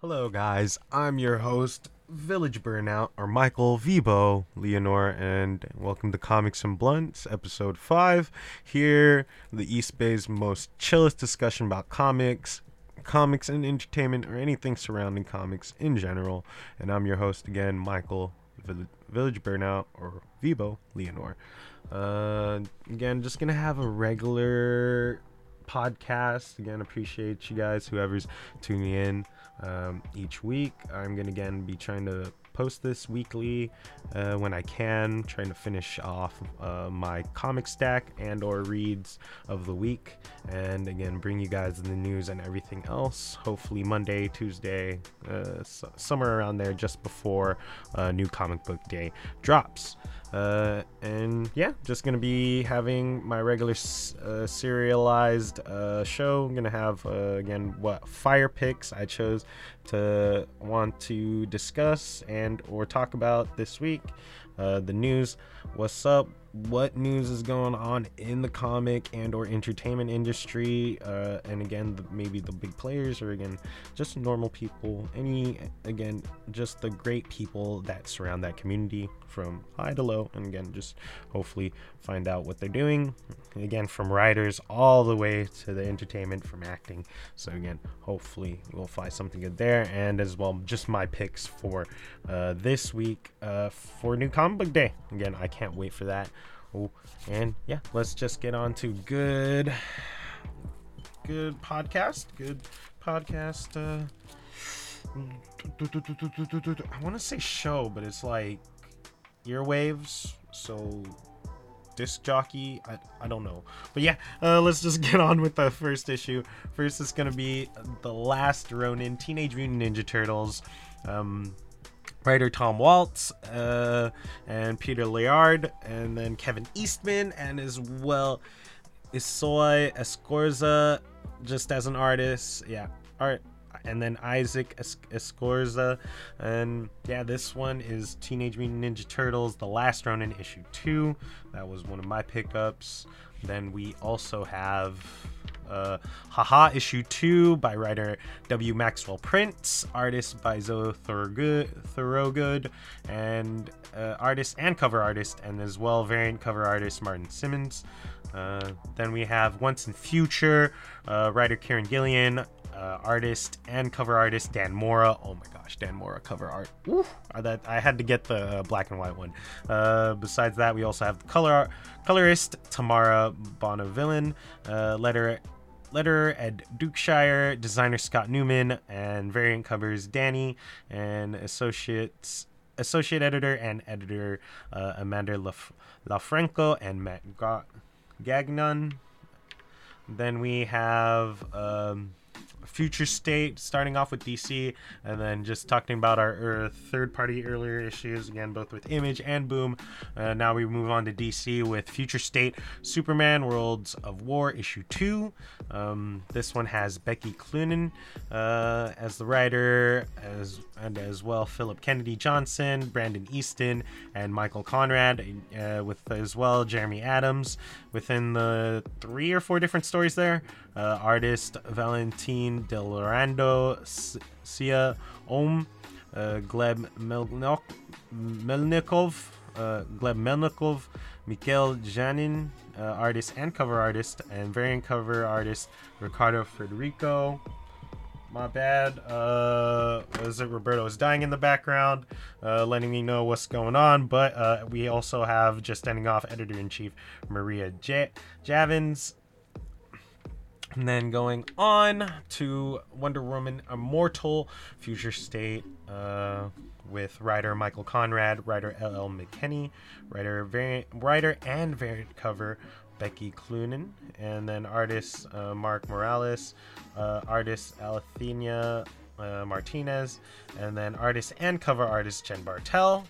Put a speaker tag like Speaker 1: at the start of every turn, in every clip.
Speaker 1: Hello, guys. I'm your host, Village Burnout, or Michael Vibo Leonore, and welcome to Comics and Blunts, episode 5. Here, the East Bay's most chillest discussion about comics, comics and entertainment, or anything surrounding comics in general. And I'm your host again, Michael Vill- Village Burnout, or Vibo Leonore. Uh, again, just gonna have a regular podcast. Again, appreciate you guys, whoever's tuning in um, each week. I'm gonna again be trying to post this weekly uh, when I can, trying to finish off uh, my comic stack and or reads of the week, and again bring you guys the news and everything else. Hopefully Monday, Tuesday, uh, s- somewhere around there, just before uh, new comic book day drops. Uh, and yeah, just gonna be having my regular uh, serialized uh, show. I'm gonna have uh, again what fire picks I chose to want to discuss and or talk about this week. Uh, the news, what's up? What news is going on in the comic and or entertainment industry? Uh, and again, the, maybe the big players or again, just normal people. Any again, just the great people that surround that community from high to low. And again, just hopefully find out what they're doing. Again, from writers all the way to the entertainment, from acting. So again, hopefully we'll find something good there. And as well, just my picks for uh, this week uh, for New Book Day. Again, I can't wait for that. Oh, and yeah, let's just get on to good, good podcast. Good podcast. Uh, I want to say show, but it's like earwaves. So disc jockey. I, I don't know. But yeah, uh, let's just get on with the first issue. First, it's going to be The Last Ronin Teenage Mutant Ninja Turtles. Um, writer Tom Waltz uh, and Peter Laird, and then Kevin Eastman, and as well Esau Escorza, just as an artist. Yeah, art. And then Isaac Es- Escorza. And yeah, this one is Teenage Mutant Ninja Turtles The Last Ronin, issue 2. That was one of my pickups. Then we also have uh, Haha issue 2 by writer W. Maxwell Prince, artist by Zoe Thorogood, and uh, artist and cover artist, and as well variant cover artist Martin Simmonds. Uh, then we have Once in Future, uh, writer Kieron Gillen, uh, artist and cover artist Dan Mora. Oh my gosh, Dan Mora cover art. Woo! Uh, That I had to get the uh, black and white one. Uh, besides that, we also have the color colorist Tamara Bonavillain, uh, letter letterer Ed Dukeshire, designer Scott Newman, and variant covers Danny, and associates associate editor and editor uh, Amanda Laf- Lafranco and Matt Ga- Gagnon. Then we have um, Future State, starting off with DC, and then just talking about our, third party earlier issues, again, both with Image and Boom. Uh, now we move on to DC with Future State, Superman Worlds of War, issue 2. Um, this one has Becky Cloonan uh, as the writer, as and as well Philip Kennedy Johnson, Brandon Easton, and Michael Conrad, uh, with as well Jeremy Adams within the three or four different stories there. Uh, artist Valentin Delorando, Siya Oum, uh, Gleb Melnok, Melnikov, uh, Gleb Melnikov, Mikhail Janin, uh, artist and cover artist, and variant cover artist Ricardo Federico. My bad. Uh, is it Roberto is dying in the background, uh, letting me know what's going on. But uh, we also have just ending off editor in chief Maria J- Javins. And then going on to Wonder Woman Immortal Future State uh, with writer Michael Conrad, writer L.L. McKinney, writer variant writer and variant cover Becky Cloonan, and then artist uh, Mark Morales, uh, artist Alethea uh, Martinez, and then artist and cover artist Jen Bartel.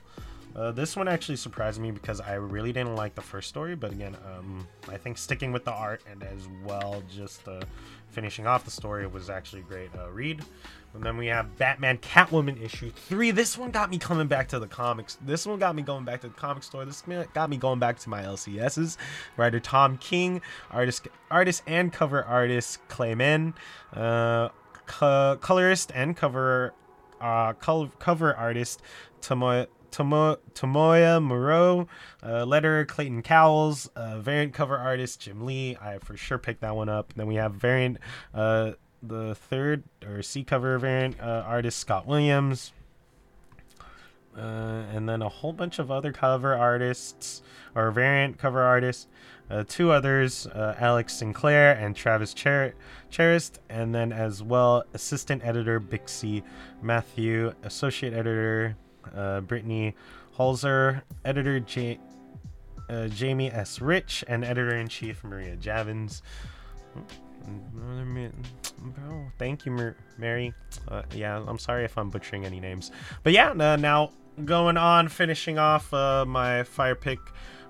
Speaker 1: Uh, this one actually surprised me because I really didn't like the first story, but again, um, I think sticking with the art and as well just uh, finishing off the story was actually a great uh, read. And then we have Batman Catwoman issue three. This one got me coming back to the comics. This one got me going back to the comic store. This got me going back to my LCSs. Writer Tom King, artist, artist and cover artist Clay Mann, uh, co- colorist and cover uh, cover artist Tomoya Tomo- Tomoya Moreau, uh, Clayton Cowles, uh, variant cover artist Jim Lee. I for sure picked that one up. Then we have variant, uh, the third or C cover variant uh, artist Scott Williams. Uh, and then a whole bunch of other cover artists or variant cover artists. Uh, two others, Alex Sinclair and Travis Cher- Cherist, and then as well assistant editor Bixie Mathieu, associate editor uh, Brittany Holzer, editor J- uh, Jamie S. Rich, and editor in chief Maria Javins. Bro, thank you, Mary. Uh, yeah, I'm sorry if I'm butchering any names, but yeah, uh, now going on, finishing off uh, my fire pick,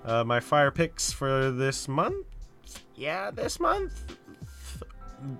Speaker 1: uh, my fire picks for this month. Yeah, this month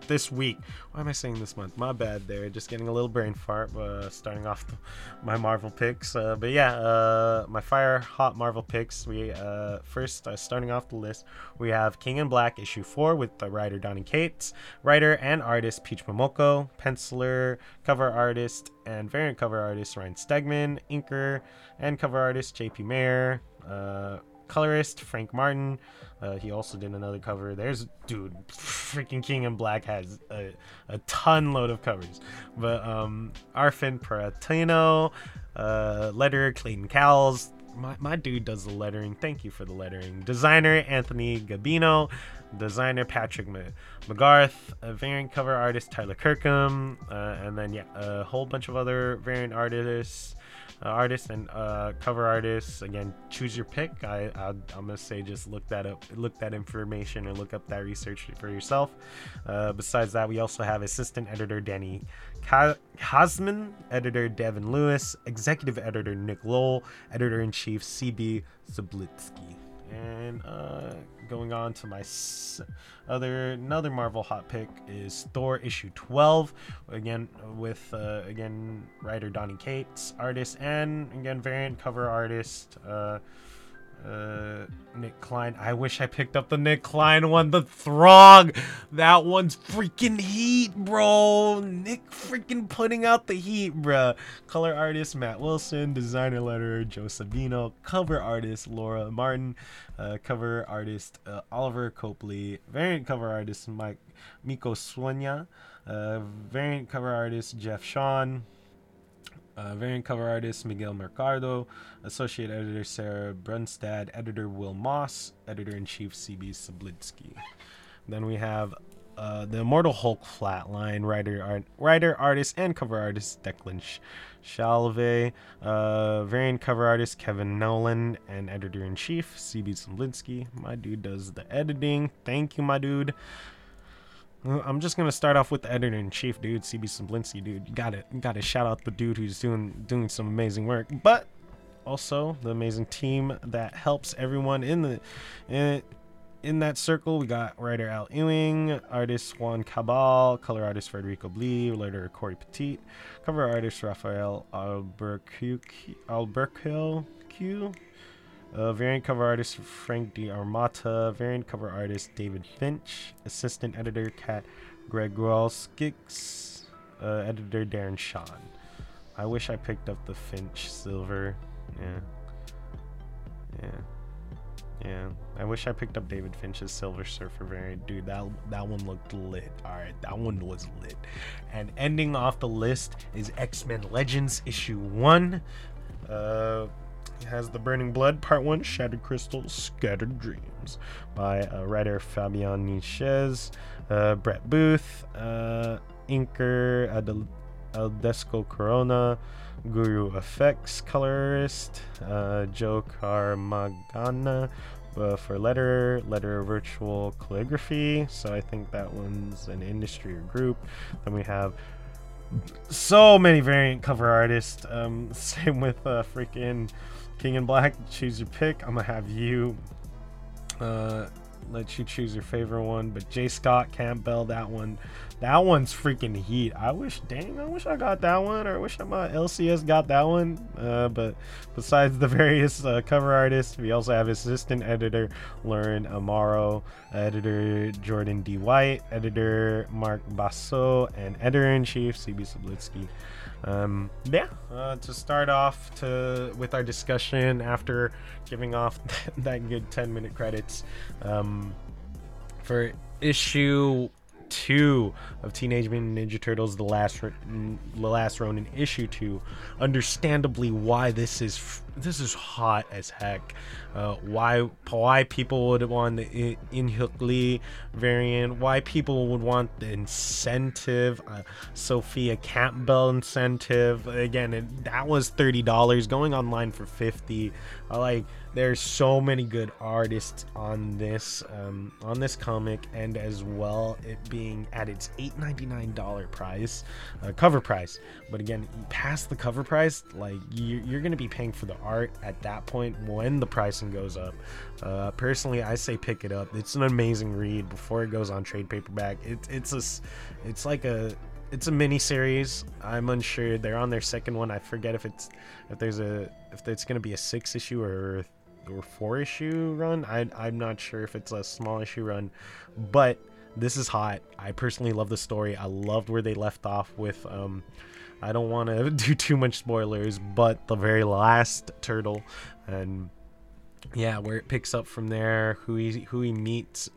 Speaker 1: this week. Why am I saying this month? My bad there. Just getting a little brain fart uh, starting off the, my Marvel picks. Uh, but yeah, uh, my fire hot Marvel picks. We uh, first uh, starting off the list, we have King in Black issue four with the writer Donny Cates, writer and artist Peach Momoko, penciler, cover artist and variant cover artist Ryan Stegman, inker and cover artist JP Mayer. Uh, colorist Frank Martin. Uh, he also did another cover. There's dude, freaking King in Black has a, a ton load of covers. But um, Arfin Paratino, uh, Clayton Cowles. My, my dude does the lettering. Thank you for the lettering. Designer Anthony Gambino. Designer Patrick McGrath. A variant cover artist Tyler Kirkham. Uh, and then, yeah, a whole bunch of other variant artists uh, artists and uh, cover artists. Again, choose your pick. I, I am gonna say just look that up, look that information, or look up that research for yourself. Uh, besides that, we also have assistant editor Danny Hasman, editor Devin Lewis, executive editor Nick Lowell, editor in chief CB Zablitsky, and uh, going on to my other another Marvel hot pick is Thor issue 12 again with uh, again writer Donny Cates artist and again variant cover artist uh, uh, Nic Klein. I wish I picked up the Nic Klein one. The Throg. That one's freaking heat, bro. Nick freaking putting out the heat, bro. Color artist Matt Wilson. Designer letterer Joe Sabino. Cover artist Laura Martin. Uh, cover artist uh, Oliver Copley. Variant cover artist Mike Miko Swanya. Uh, variant cover artist Jeff Sean. Uh, variant cover artist Miguel Mercado, associate editor Sarah Brunstad, editor Wil Moss, editor in chief CB Sablitsky. Then we have uh, the Immortal Hulk Flatline writer, art, writer, artist, and cover artist Declan Sh- Shalve, uh, variant cover artist Kevin Nolan, and editor in chief CB Sablinsky. My dude does the editing. Thank you, my dude. I'm just gonna start off with the editor in chief, dude. CB Simblinsky, dude. You gotta gotta shout out the dude who's doing doing some amazing work, but also the amazing team that helps everyone in the in, in that circle. We got writer Al Ewing, artist Juan Cabal, color artist Federico Blee, letterer Cory Petit, cover artist Rafael Albuquerque, Albuquerque uh, variant cover artist Frank D'Armata. Variant cover artist David Finch. Assistant editor Kat Gregorskix. Uh, editor Darren Shan. I wish I picked up the Finch silver. Yeah. Yeah. Yeah. I wish I picked up David Finch's Silver Surfer variant. Dude, that that one looked lit. Alright, that one was lit. And ending off the list is X-Men Legends issue one. Uh has The Burning Blood, Part 1, Shattered Crystals, Scattered Dreams, by uh, writer Fabian Nichez, uh, Brett Booth, uh, inker Adel- Adelso Corona, Guru-eFX colorist, uh, Joe Caramagna uh, for letter, letter virtual calligraphy. So I think that one's an industry or group. Then we have so many variant cover artists. Um, same with uh, freaking King in Black. Choose your pick. I'm gonna have you uh, let you choose your favorite one. But J. Scott Campbell, that one, that one's freaking heat. I wish, dang, I wish I got that one, or I wish my LCS got that one. Uh, but besides the various uh, cover artists, we also have assistant editor Lauren Amaro, editor Jordan D. White, editor Mark Basso, and editor in chief CB Sublitsky. Um, yeah, uh, to start off to with our discussion after giving off that good 10 minute credits um, for issue two of Teenage Mutant Ninja Turtles: The Last The Last Ronin issue two. Understandably, why this is this is hot as heck. Uh, why why people would want the In Lee variant? Why people would want the incentive? Uh, Sophia Campbell incentive again. It, that was thirty dollars going online for fifty. I like there's so many good artists on this um, on this comic and as well it being at its $8.99 price uh, cover price but again past the cover price like you, you're gonna be paying for the art at that point when the pricing goes up uh, personally i say pick it up it's an amazing read before it goes on trade paperback it, it's a it's like a it's a mini series. I'm unsure. They're on their second one. I forget if it's if there's a if it's gonna be a six issue or or four issue run. I, I'm not sure if it's a small issue run, but this is hot. I personally love the story. I loved where they left off with. Um, I don't want to do too much spoilers, but the very last turtle, and yeah, where it picks up from there, who he who he meets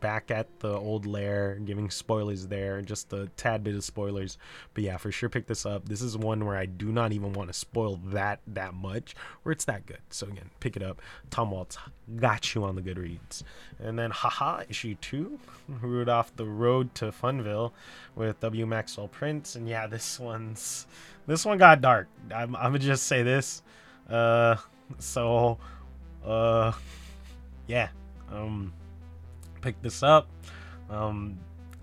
Speaker 1: back at the old lair, giving spoilers there, just a tad bit of spoilers. But yeah, for sure pick this up. This is one where I do not even want to spoil that that much, where it's that good. So again, pick it up. Tom Waltz got you on the good reads. And then haha, issue two, off the road to Funville with W. Maxwell Prince. And yeah, this one's this one got dark. I'm, I'm gonna just say this. Uh, so, uh, yeah, um picked this up. Um,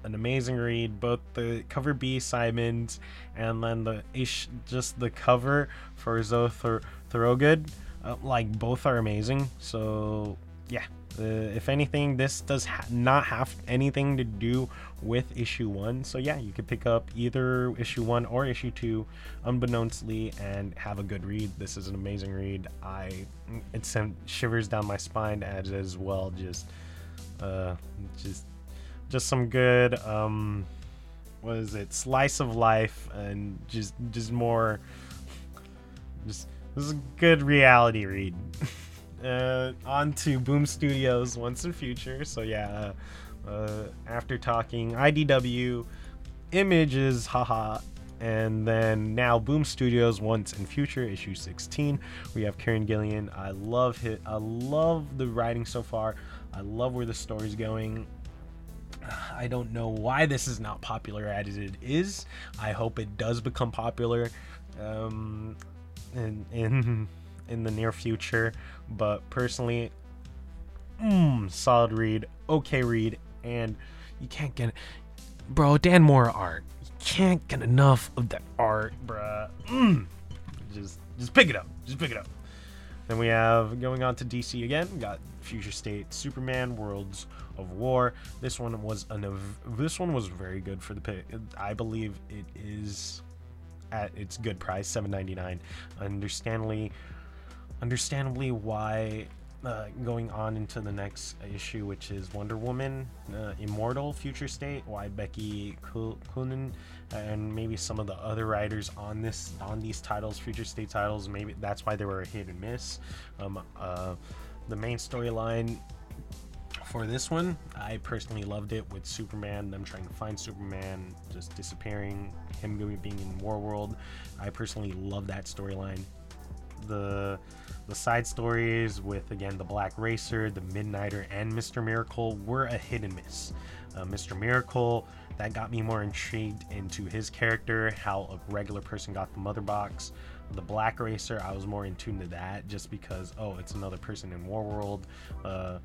Speaker 1: an amazing read. Both the cover B Simmonds and then the ish, just the cover for Zoe Thor- Thorogood, uh, like both are amazing. So yeah, uh, if anything, this does ha- not have anything to do with issue one. So yeah, you could pick up either issue one or issue two, unbeknownstly, and have a good read. This is an amazing read. I it sent shivers down my spine as as well. Just uh, just just some good um, what is it? Slice of life and just just more. Just this is a good reality read. uh, on to Boom Studios once in future. So yeah, uh, uh, after talking IDW, images, haha, and then now Boom Studios once in future issue 16. We have Kieron Gillen. I love it. I love the writing so far. I love where the story's going. I don't know why this is not popular as it is. I hope it does become popular um, in in in the near future. But personally, mm, solid read, okay read, and you can't get, bro. Dan Mora art. You can't get enough of that art, bruh. Mm. Just just pick it up. Just pick it up. Then we have going on to DC again. We got Future State Superman Worlds of War. This one was an this one was very good for the pick. I believe it is at its good price, 7.99. Understandably, understandably why uh, going on into the next issue, which is Wonder Woman, uh, Immortal, Future State, why Becky Cloonan and maybe some of the other writers on this on these titles, Future State titles, maybe that's why they were a hit and miss. Um, uh, the main storyline for this one, I personally loved it with Superman, them trying to find Superman, just disappearing, him being in War World. I personally love that storyline. The the side stories with again the Black Racer, the Midnighter, and Mr. Miracle were a hit and miss. Uh, Mr. Miracle that got me more intrigued into his character, how a regular person got the mother box the black racer i was more in tune to that just because oh it's another person in warworld uh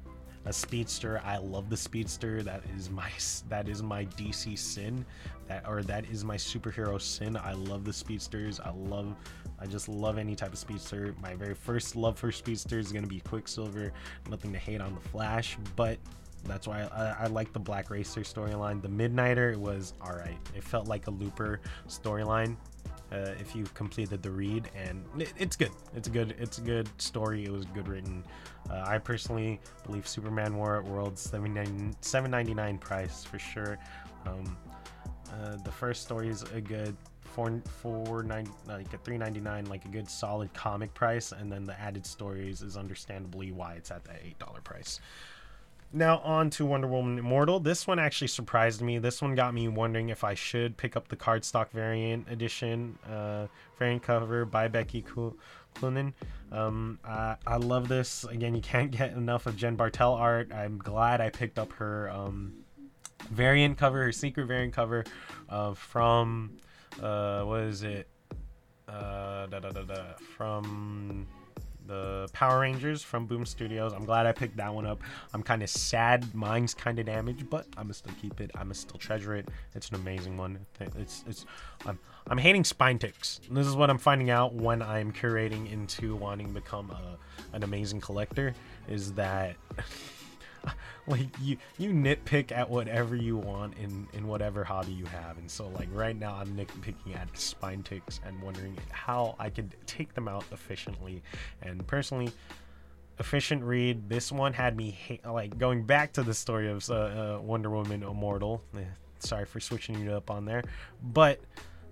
Speaker 1: a speedster. I love the speedster. That is my that is my dc sin. That or that is my superhero sin. I love the speedsters. I love i just love any type of speedster. My very first love for speedster is to be quicksilver. Nothing to hate on the flash but that's why I, I like the Black Racer storyline. The Midnighter was all right. It felt like a Looper storyline. Uh, if you've completed the read, and it, it's good. It's a good. It's a good story. It was good written. Uh, I personally believe Superman War at World's 799 price for sure. Um, uh, the first story is a good four four nine like a 399 like a good solid comic price and then the added stories is understandably why it's at that eight dollar price now on to Wonder Woman Immortal. This one actually surprised me. This one got me wondering if I should pick up the cardstock variant edition uh, variant cover by Becky Cloonan. Um, I, I love this. Again, you can't get enough of Jen Bartel art. I'm glad I picked up her um, variant cover, her secret variant cover uh, from uh, what is it? Uh, da, da, da, da, from the Power Rangers from Boom Studios. I'm glad I picked that one up. I'm kind of sad mine's kind of damaged, but I'm gonna still keep it. I'm gonna still treasure it. It's an amazing one. It's it's I'm I'm hating spine ticks. This is what I'm finding out when I'm curating into wanting to become a, an amazing collector. Is that like you you nitpick at whatever you want in in whatever hobby you have. And so like right now i'm nitpicking at spine ticks and wondering how i could take them out efficiently. And personally efficient read this one had me ha- like going back to the story of uh, uh, wonder woman immortal. Eh, sorry for switching it up on there. But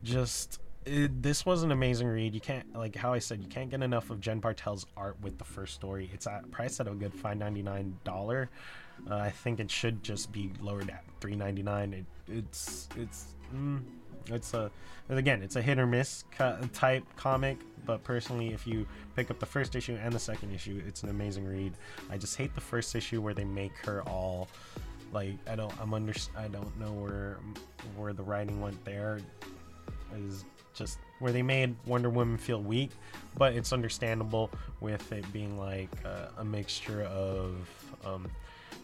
Speaker 1: just it, this was an amazing read. You can't like how I said you can't get enough of Jen Bartel's art with the first story. It's at price at a good five ninety nine dollar. Uh, I think it should just be lowered at three ninety nine. It, it's it's mm, it's a again it's a hit or miss type comic. But personally, if you pick up the first issue and the second issue, it's an amazing read. I just hate the first issue where they make her all like I don't I'm under I don't know where where the writing went there is just where they made Wonder Woman feel weak, but it's understandable with it being like uh, a mixture of um,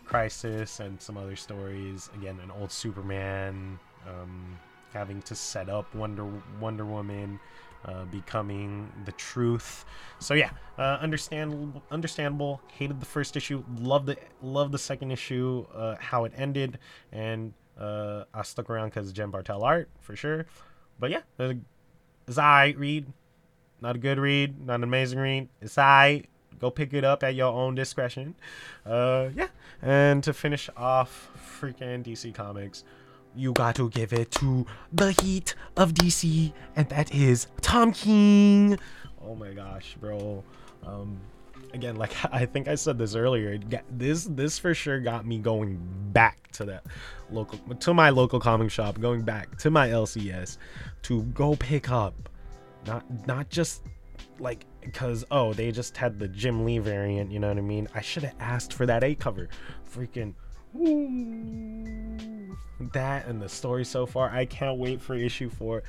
Speaker 1: Crisis and some other stories. Again, an old Superman um, having to set up Wonder Wonder Woman. Uh, becoming the truth. So yeah, uh, understandable. Understandable. Hated the first issue. Loved the loved the second issue. Uh, how it ended, and uh, I stuck around because Jen Bartel art for sure. But yeah, it's I read. Not a good read, not an amazing read. It's I. Go pick it up at your own discretion. Uh, yeah. And to finish off freaking DC Comics, you got to give it to the heat of DC, and that is Tom King. Oh my gosh, bro. Um, again, like I think I said this earlier, this this for sure got me going back to that local to my local comic shop, going back to my LCS to go pick up not not just like because oh they just had the Jim Lee variant, you know what I mean? I should have asked for that A cover. Freaking that and the story so far i can't wait for issue four.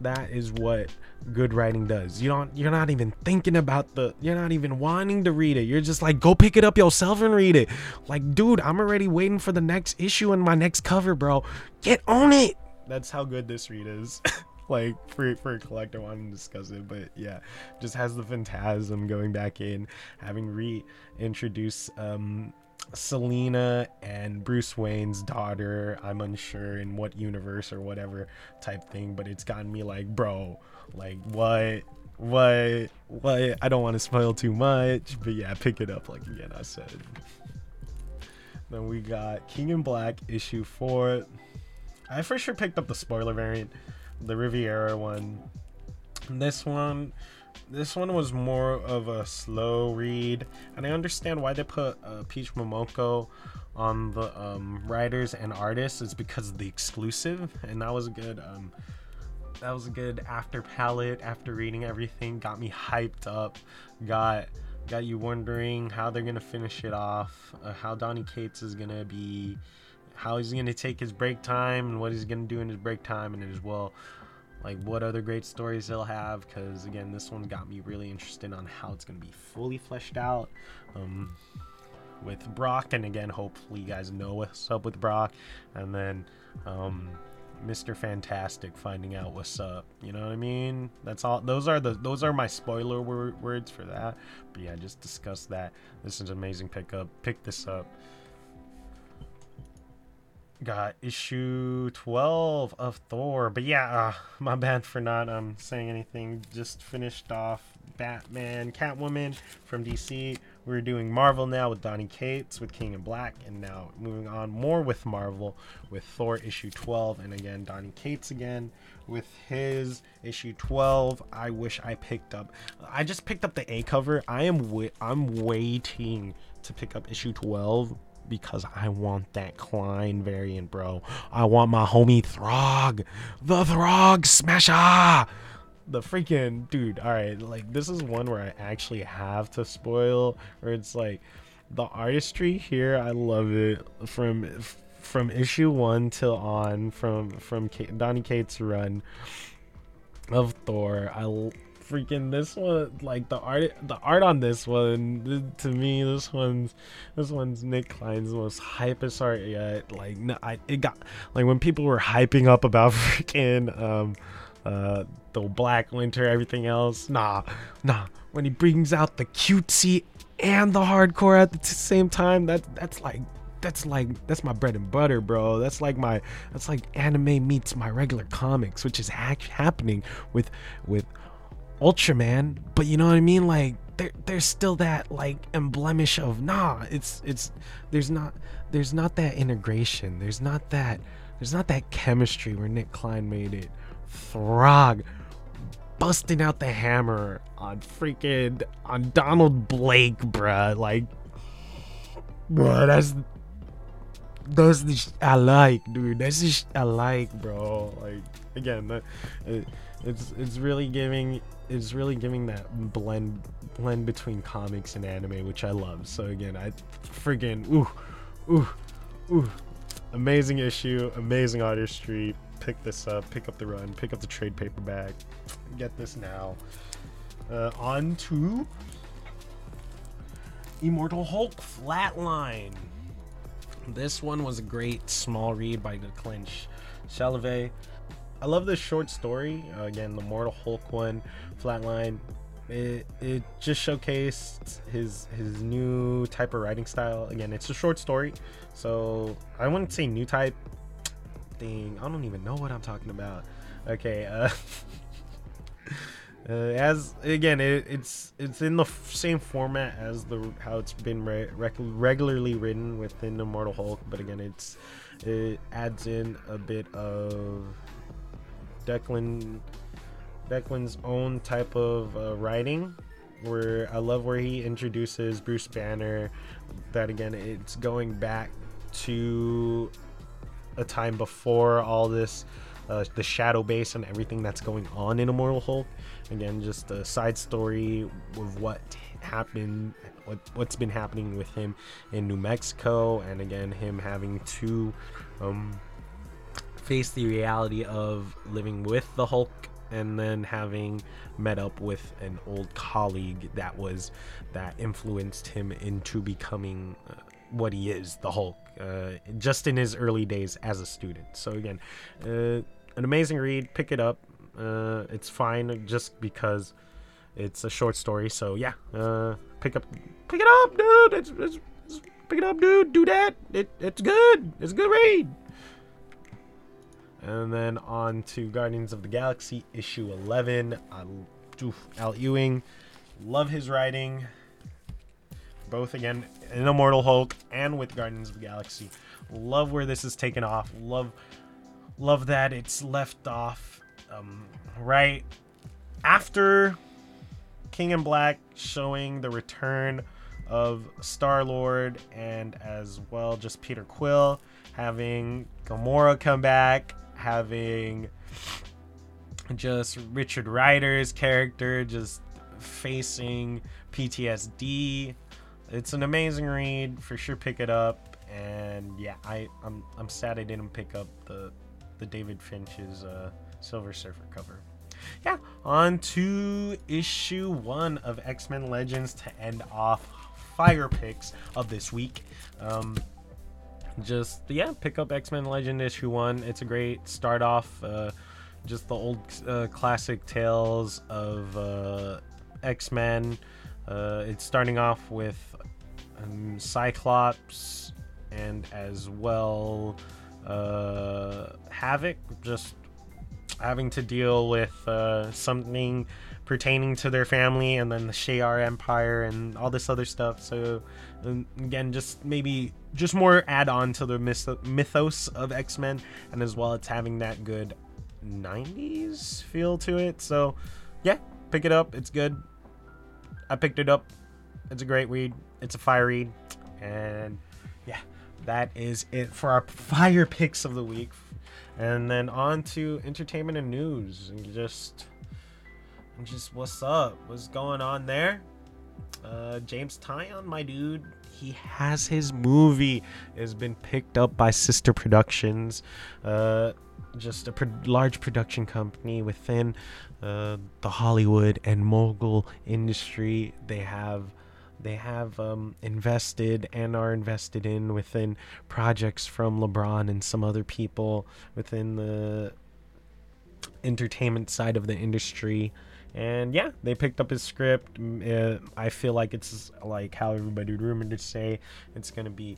Speaker 1: That is what good writing does. You don't you're not even thinking about the you're not even wanting to read it. You're just like go pick it up yourself and read it. Like dude i'm already waiting for the next issue and my next cover bro. Get on it. That's how good this read is. Like for for a collector wanting to discuss it but yeah just has the phantasm going back in having reintroduce um Selina and Bruce Wayne's daughter. I'm unsure in what universe or whatever type thing, but it's gotten me like, bro, like what, what, what? I don't want to spoil too much, but yeah, pick it up. Like again, I said. Then we got King in Black issue four. I for sure picked up the spoiler variant, the Riviera one. This one this one was more of a slow read, and I understand why they put uh, Peach Momoko on the um, writers and artists. It's because of the exclusive, and that was a good. Um, that was a good after palette. After reading everything, got me hyped up. Got got you wondering how they're gonna finish it off. Uh, how Donny Cates is gonna be. How he's gonna take his break time and what he's gonna do in his break time, and as well like what other great stories he'll have because again this one got me really interested on how it's going to be fully fleshed out um, with brock and again hopefully you guys know what's up with brock and then um, mr fantastic finding out what's up you know what i mean? That's all those are the those are my spoiler wor- words for that. But yeah just discuss that. This is an amazing pickup. Pick this up got issue 12 of Thor. But yeah, uh, my bad for not um saying anything. Just finished off Batman, Catwoman from DC. We're doing Marvel now with Donny Cates with King in Black, and now moving on more with Marvel with Thor issue 12, and again Donny Cates again with his issue 12. I wish I picked up. I just picked up the A cover. I am wi- I'm waiting to pick up issue 12 because I want that Klein variant, bro. I want my homie Throg, the Throg Smasher. The freaking dude. All right, like this is one where I actually have to spoil, where it's like the artistry here. I love it from from issue one till on from from K- Donny Cates' run of Thor. I freaking this one like the art the art on this one to me this one's this one's Nic Klein's most hypest art yet like no, I it got like when people were hyping up about freaking um uh the Black Winter everything else nah nah when he brings out the cutesy and the hardcore at the same time that that's like that's like that's my bread and butter, bro. That's like my that's like anime meets my regular comics, which is ha- happening with with Ultraman, but you know what I mean? Like there there's still that like emblemish of nah, it's it's there's not there's not that integration. There's not that there's not that chemistry where Nic Klein made it. Throg busting out the hammer on freaking on Donald Blake, bruh. Like bruh, that's that's the sh- I like, dude. That's the sh- I like, bro. Like again, that, it, it's it's really giving it's really giving that blend blend between comics and anime, which I love. So again, I friggin' ooh, ooh, ooh, amazing issue, amazing artistry. Pick this up, pick up the run, pick up the trade paperback, get this now. Uh, on to Immortal Hulk Flatline. This one was a great small read by Declan Shalvey. I love this short story. Uh, again, the Mortal Hulk one, Flatline. It it just showcased his his new type of writing style. Again, it's a short story, so I wouldn't say new type. Thing I don't even know what I'm talking about. Okay, uh, uh as again, it, it's it's in the f- same format as the how it's been re- rec- regularly written within the Mortal Hulk, but again, it's it adds in a bit of Declan Declan's own type of uh, writing where I love where he introduces Bruce Banner that again it's going back to a time before all this uh, the shadow base and everything that's going on in Immortal Hulk. Again just a side story of what happened what what's been happening with him in New Mexico and again him having to um, face the reality of living with the Hulk and then having met up with an old colleague that was that influenced him into becoming uh, what he is, the Hulk, uh, just in his early days as a student. So again, uh, an amazing read. Pick it up. Uh, it's fine just because it's a short story. So yeah, uh, pick up, pick it up, dude. It's, it's, it's, pick it up, dude. Do that. It, it's good. It's a good read. And then on to Guardians of the Galaxy issue 11. I, oof, Al Ewing, love his writing. Both again in Immortal Hulk and with Guardians of the Galaxy. Love where this is taken off. Love, love that it's left off um, right after King in Black showing the return of Star Lord and as well just Peter Quill having Gamora come back having just Richard Rider's character just facing PTSD. It's an amazing read for sure. Pick it up, and yeah, I I'm I'm sad I didn't pick up the the David Finch's uh, Silver Surfer cover. Yeah, on to issue one of X Men Legends to end off fire picks of this week. Um, just yeah, pick up X Men Legend issue one. It's a great start off. Uh, just the old uh, classic tales of uh, X Men. Uh, it's starting off with um, Cyclops and as well uh, Havoc, just having to deal with uh, something pertaining to their family and then the Shi'ar Empire and all this other stuff. So um, again, just maybe just more add on to the mythos of X Men, and as well, it's having that good 90s feel to it. So yeah, pick it up. It's good. I picked it up. It's a great read. It's a fire read, and yeah, that is it for our fire picks of the week. And then on to entertainment and news, and just just what's up? What's going on there? Uh, James Tynion, my dude, he has his movie It's been picked up by Sister Productions, uh, just a pro- large production company within uh, the Hollywood and mogul industry. They have they have um, invested and are invested in within projects from LeBron and some other people within the entertainment side of the industry and yeah they picked up his script. Uh, i feel like it's like how everybody rumored to say it's going to be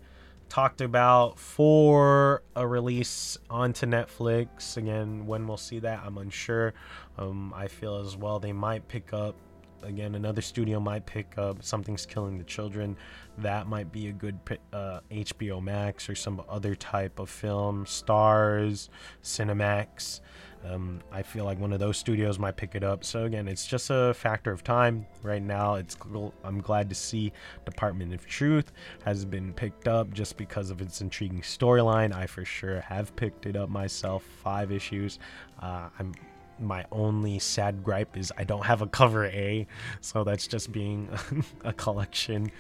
Speaker 1: talked about for a release onto netflix. Again when we'll see that i'm unsure. Um, i feel as well they might pick up again another studio might pick up something's killing the children. That might be a good uh, hbo max or some other type of film stars cinemax um, I feel like one of those studios might pick it up. So again, it's just a factor of time. Right now, it's cool. I'm glad to see Department of Truth has been picked up just because of its intriguing storyline. I for sure have picked it up myself. Five issues. Uh, I'm my only sad gripe is I don't have a cover A, so that's just being a collection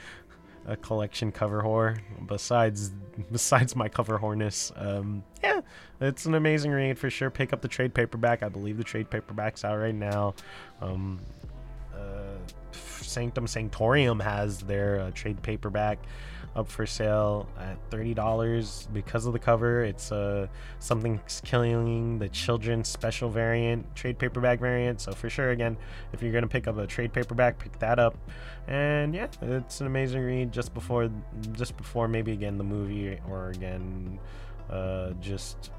Speaker 1: a collection cover whore. Besides, besides my cover whoreness, um, yeah, it's an amazing read for sure. Pick up the trade paperback. I believe the trade paperback's out right now. Um, Sanctum Sanctorium has their uh, trade paperback up for sale at $30 because of the cover. It's uh, Something's Killing the Children special variant, trade paperback variant. So, for sure, again, if you're going to pick up a trade paperback, pick that up. And yeah, it's an amazing read just before, just before maybe again the movie or again, uh, just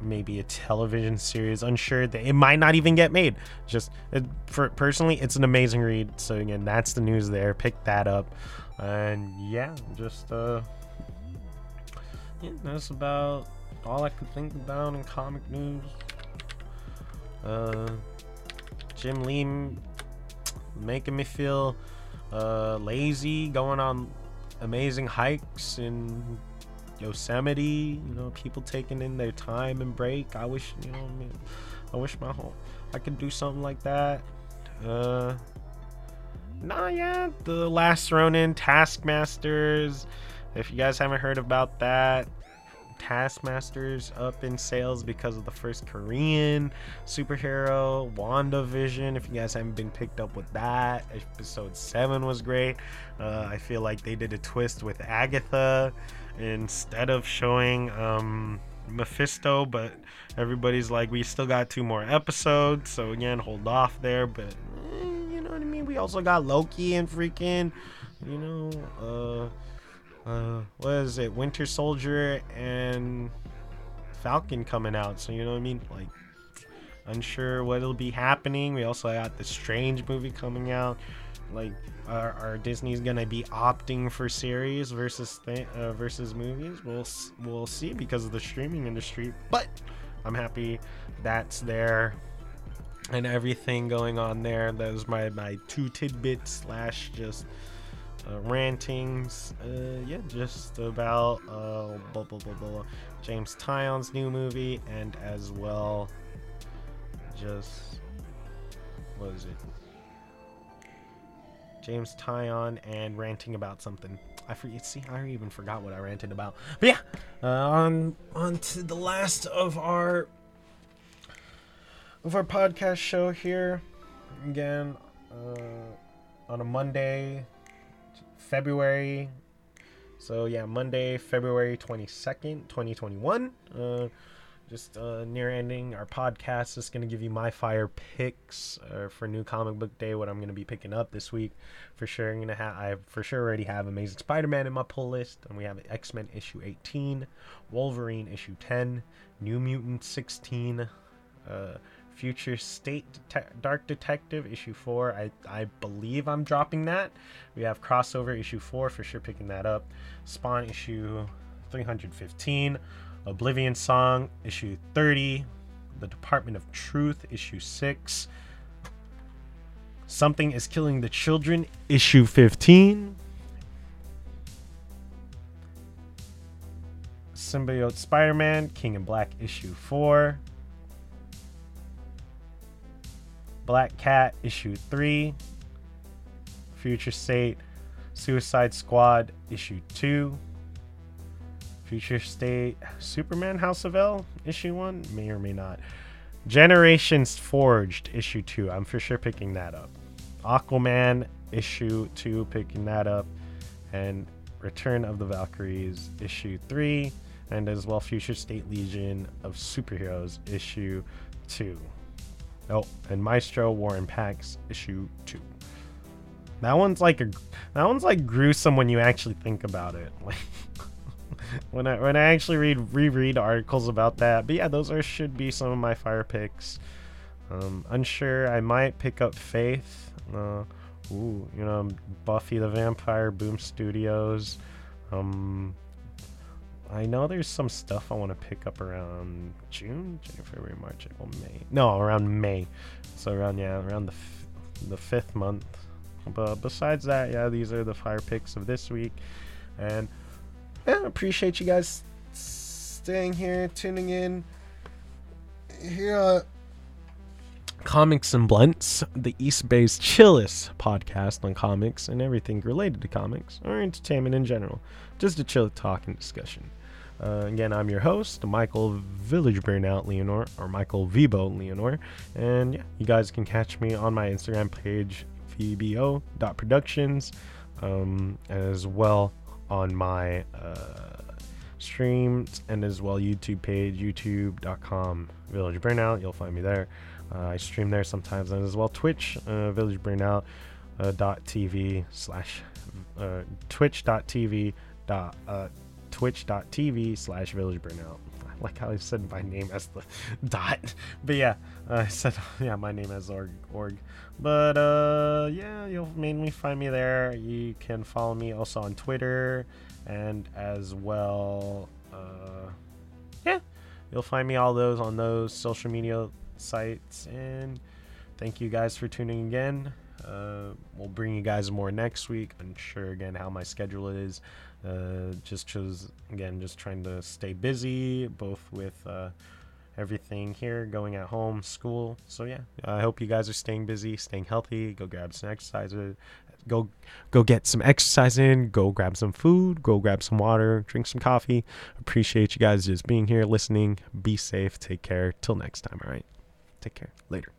Speaker 1: maybe a television series unsure that it might not even get made. Just it, for personally it's an amazing read. So again that's the news there. Pick that up. And yeah, just uh, yeah, that's about all I can think about in comic news. Uh, Jim Lee making me feel uh, lazy, going on amazing hikes in Yosemite. You know, people taking in their time and break. I wish, you know, I, mean, I wish my home I could do something like that. Uh, Nah, yeah, the Last Ronin Taskmasters. If you guys haven't heard about that, Taskmasters up in sales because of the first Korean superhero, WandaVision. If you guys haven't been picked up with that, episode 7 was great. Uh, I feel like they did a twist with Agatha instead of showing um, Mephisto, but everybody's like, we still got two more episodes, so again, hold off there. But you know what I mean? We also got Loki and freaking, you know, uh, uh, what is it? Winter Soldier and Falcon coming out. So you know what I mean? Like, unsure what'll be happening. We also got the Strange movie coming out. Like, are, are Disney's gonna be opting for series versus th- uh, versus movies? We'll we'll see because of the streaming industry. But I'm happy that's there and everything going on there. Those my my two tidbits slash just uh, rantings. Uh, yeah, just about uh, blah, blah, blah, blah, James Tynion's new movie, and as well, just what is it? James Tynion and ranting about something. I forget. See, I even forgot what I ranted about. But yeah, uh, on on to the last of our of our podcast show here again uh, on a Monday, February. So yeah, Monday, February twenty second, twenty twenty one. Just uh, near ending our podcast. Just gonna give you my fire picks uh, for new comic book day. What I'm gonna be picking up this week for sure. I'm gonna have I for sure already have Amazing Spider-Man in my pull list, and we have X-Men issue 18, Wolverine issue 10, New Mutant 16, uh, Future State Det- Dark Detective issue 4. I I believe I'm dropping that. We have crossover issue 4 for sure picking that up. Spawn issue 315. Oblivion Song, issue 30. The Department of Truth, issue 6. Something is Killing the Children, issue 15. Symbiote Spider Man, King in Black, issue 4. Black Cat, issue 3. Future State, Suicide Squad, issue 2. Future State Superman House of El issue 1 may or may not. Generations Forged issue 2. I'm for sure picking that up. Aquaman issue 2 picking that up and Return of the Valkyries issue 3 and as well Future State Legion of Superheroes issue 2. Oh, and Maestro War and Pax issue 2. That one's like a that one's like gruesome when you actually think about it. Like when I when I actually read reread articles about that. But yeah, those are should be some of my fire picks. Um, unsure. I might pick up Faith. Uh, ooh, you know, Buffy the Vampire Boom Studios. Um, I know there's some stuff I want to pick up around June, January, February, March, April, May. No, around May. So around yeah, around the f- the fifth month. But besides that, yeah, these are the fire picks of this week, and yeah, appreciate you guys staying here, tuning in. Here, uh, Comics and Blunts, the East Bay's chillest podcast on comics and everything related to comics or entertainment in general. Just a chill talk and discussion. Uh, again, I'm your host, Michael Village Burnout Leonor, or Michael Vibo Leonor. And yeah, you guys can catch me on my Instagram page, vbo.productions, um, as well on my uh, streams and as well YouTube page, youtube.com Village Burnout. You'll find me there. Uh, I stream there sometimes, and as well Twitch, uh, Village Burnout uh, dot TV slash uh, Twitch.tv dot uh, slash Village Burnout. I like how I said my name as the dot, but yeah, I said yeah my name as org org. But uh, yeah, you'll mainly find me there. You can follow me also on Twitter and as well. Uh, yeah, you'll find me all those on those social media sites. And thank you guys for tuning again. Uh, we'll bring you guys more next week. Unsure again how my schedule is. Uh, just chose again, just trying to stay busy, both with uh, everything here, going at home, school. So yeah, I hope you guys are staying busy, staying healthy. Go grab some exercise. Go, go get some exercise in. Go grab some food. Go grab some water. Drink some coffee. Appreciate you guys just being here, listening. Be safe. Take care. Till next time. All right. Take care. Later.